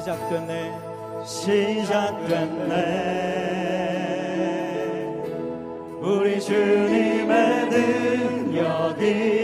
시작됐네. 시작됐네. 우리 주님의 능력이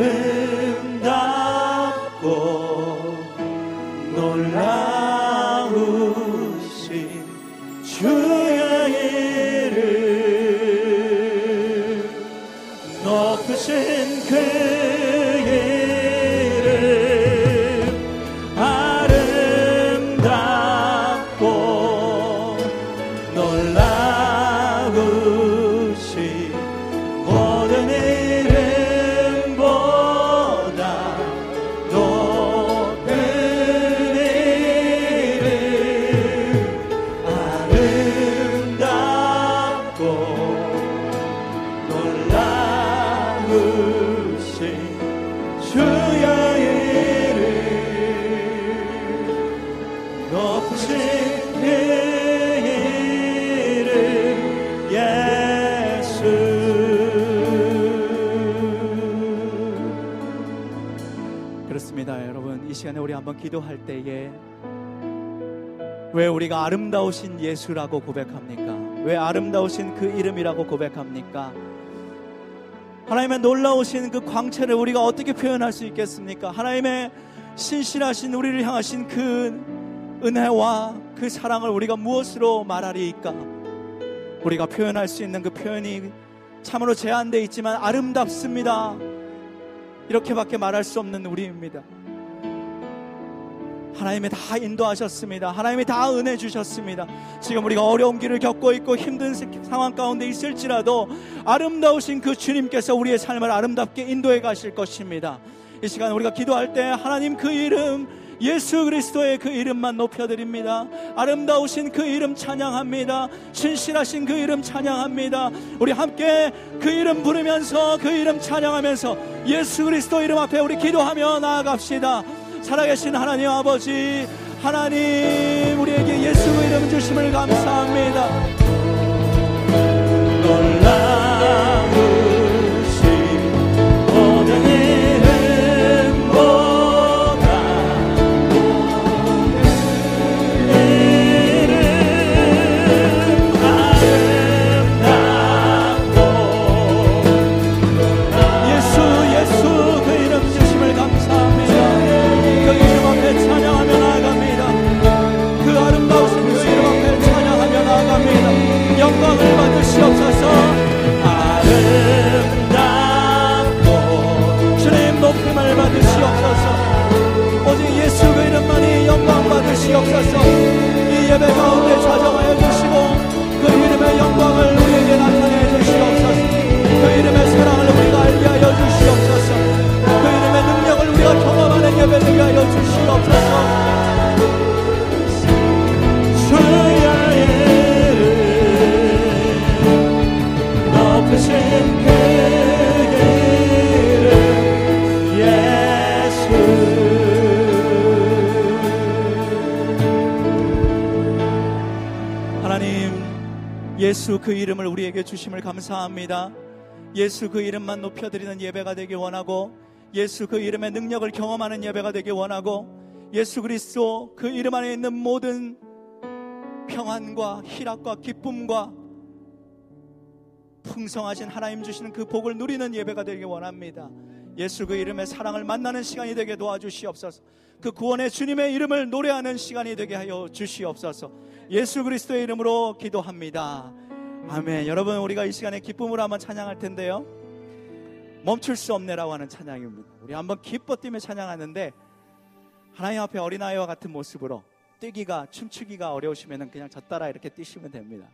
아 기도할 때에 왜 우리가 아름다우신 예수라고 고백합니까? 왜 아름다우신 그 이름이라고 고백합니까? 하나님의 놀라우신 그 광채를 우리가 어떻게 표현할 수 있겠습니까? 하나님의 신실하신 우리를 향하신 그 은혜와 그 사랑을 우리가 무엇으로 말하리이까? 우리가 표현할 수 있는 그 표현이 참으로 제한되어 있지만 아름답습니다. 이렇게밖에 말할 수 없는 우리입니다. 하나님이 다 인도하셨습니다. 하나님이 다 은혜 주셨습니다. 지금 우리가 어려운 길을 겪고 있고 힘든 상황 가운데 있을지라도 아름다우신 그 주님께서 우리의 삶을 아름답게 인도해 가실 것입니다. 이 시간 우리가 기도할 때 하나님 그 이름 예수 그리스도의 그 이름만 높여드립니다. 아름다우신 그 이름 찬양합니다. 신실하신 그 이름 찬양합니다. 우리 함께 그 이름 부르면서 그 이름 찬양하면서 예수 그리스도 이름 앞에 우리 기도하며 나아갑시다. 살아계신 하나님 아버지, 하나님 우리에게 예수 이름 주심을 감사합니다. 그 이름을 우리에게 주심을 감사합니다 예수 그 이름만 높여드리는 예배가 되길 원하고 예수 그 이름의 능력을 경험하는 예배가 되길 원하고 예수 그리스도 그 이름 안에 있는 모든 평안과 희락과 기쁨과 풍성하신 하나님 주시는 그 복을 누리는 예배가 되길 원합니다. 예수 그 이름의 사랑을 만나는 시간이 되게 도와주시옵소서. 그 구원의 주님의 이름을 노래하는 시간이 되게 하여 주시옵소서. 예수 그리스도의 이름으로 기도합니다. 아멘. 여러분 우리가 이 시간에 기쁨으로 한번 찬양할 텐데요. 멈출 수 없네라고 하는 찬양입니다. 우리 한번 기뻐 뛰며 찬양하는데 하나님 앞에 어린아이와 같은 모습으로 뛰기가 춤추기가 어려우시면 그냥 저 따라 이렇게 뛰시면 됩니다.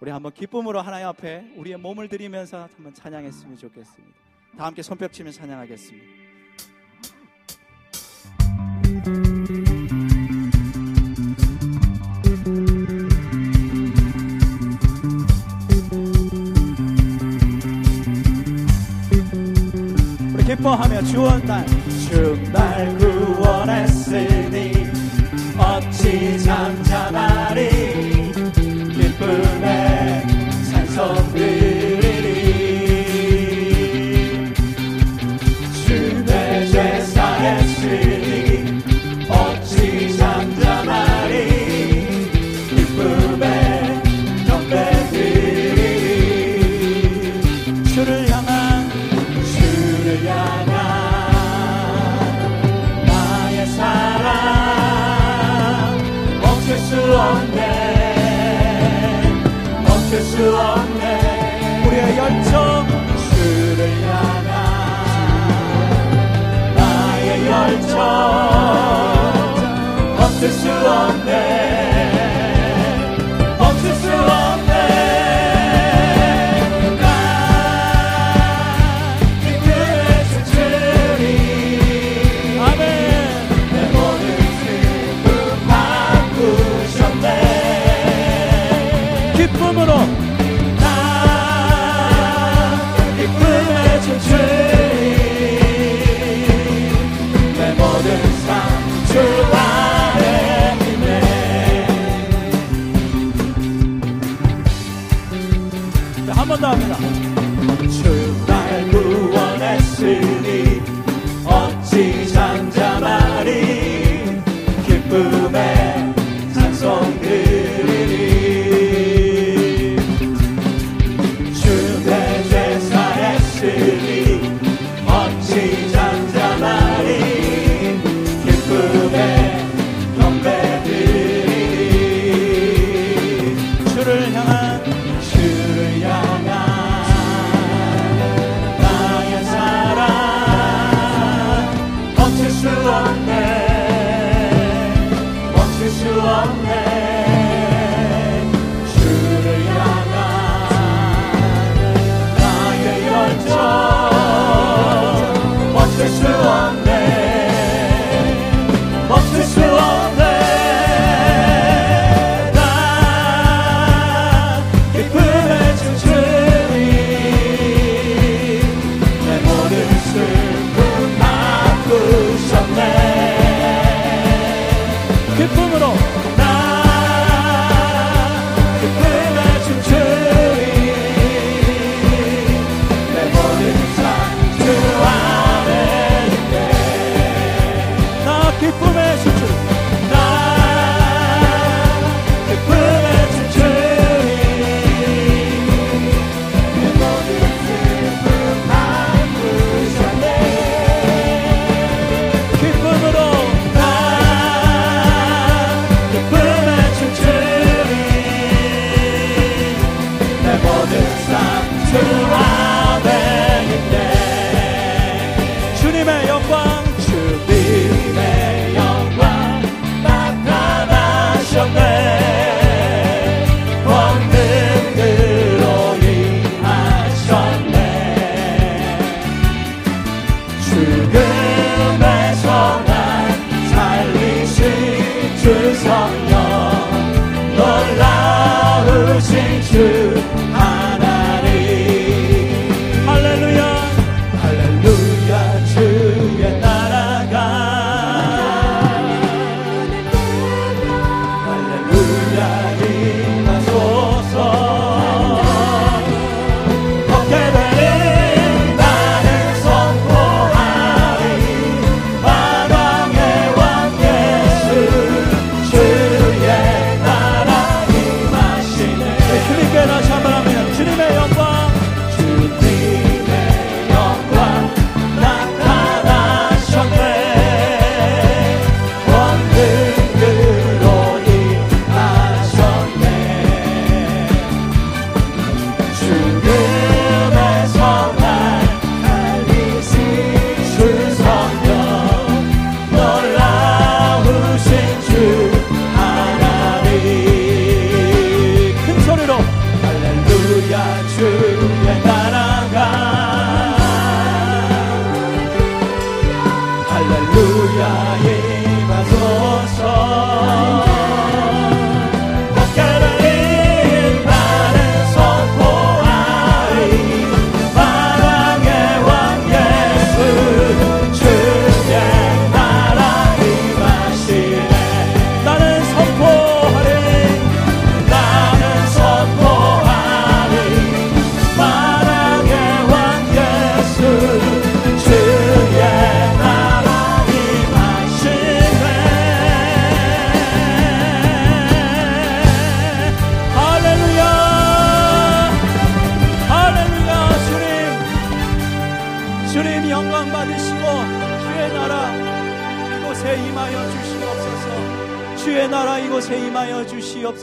우리 한번 기쁨으로 하나님 앞에 우리의 몸을 들이면서 한번 찬양했으면 좋겠습니다. 다 함께 손뼉 치며 찬양하겠습니다. 기뻐하며 주원날 주날 구원했으니 어찌 잠잠하리? 기쁨에 없네. 우리의 열정 주를 향한 나의 열정. 버틸 수 없네. 한 번 더 합니다. 출발 구원했으니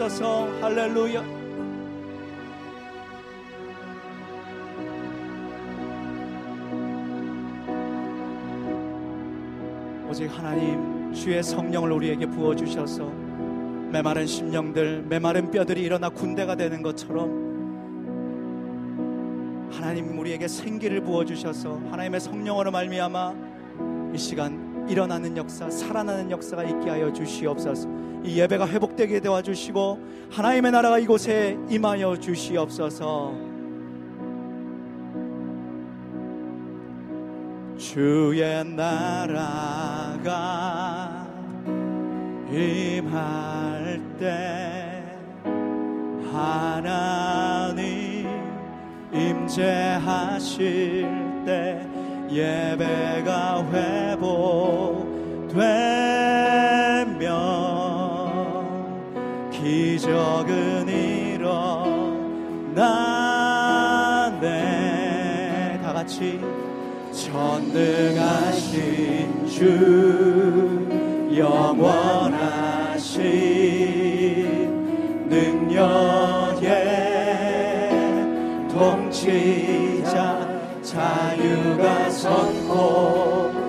주옵소서. 할렐루야. 오직 하나님 주의 성령을 우리에게 부어주셔서 메마른 심령들 메마른 뼈들이 일어나 군대가 되는 것처럼 하나님 우리에게 생기를 부어주셔서 하나님의 성령으로 말미암아 이 시간 일어나는 역사, 살아나는 역사가 있게 하여 주시옵소서. 이 예배가 회복되게 도와 주시고 하나님의 나라가 이곳에 임하여 주시옵소서. 주의 나라가 임할 때 하나님 임재하실 때 예배가 회복되면 기적은 일어나네. 다 같이 전능하신 주 영원하신 능력의 통치자 자유가 선포되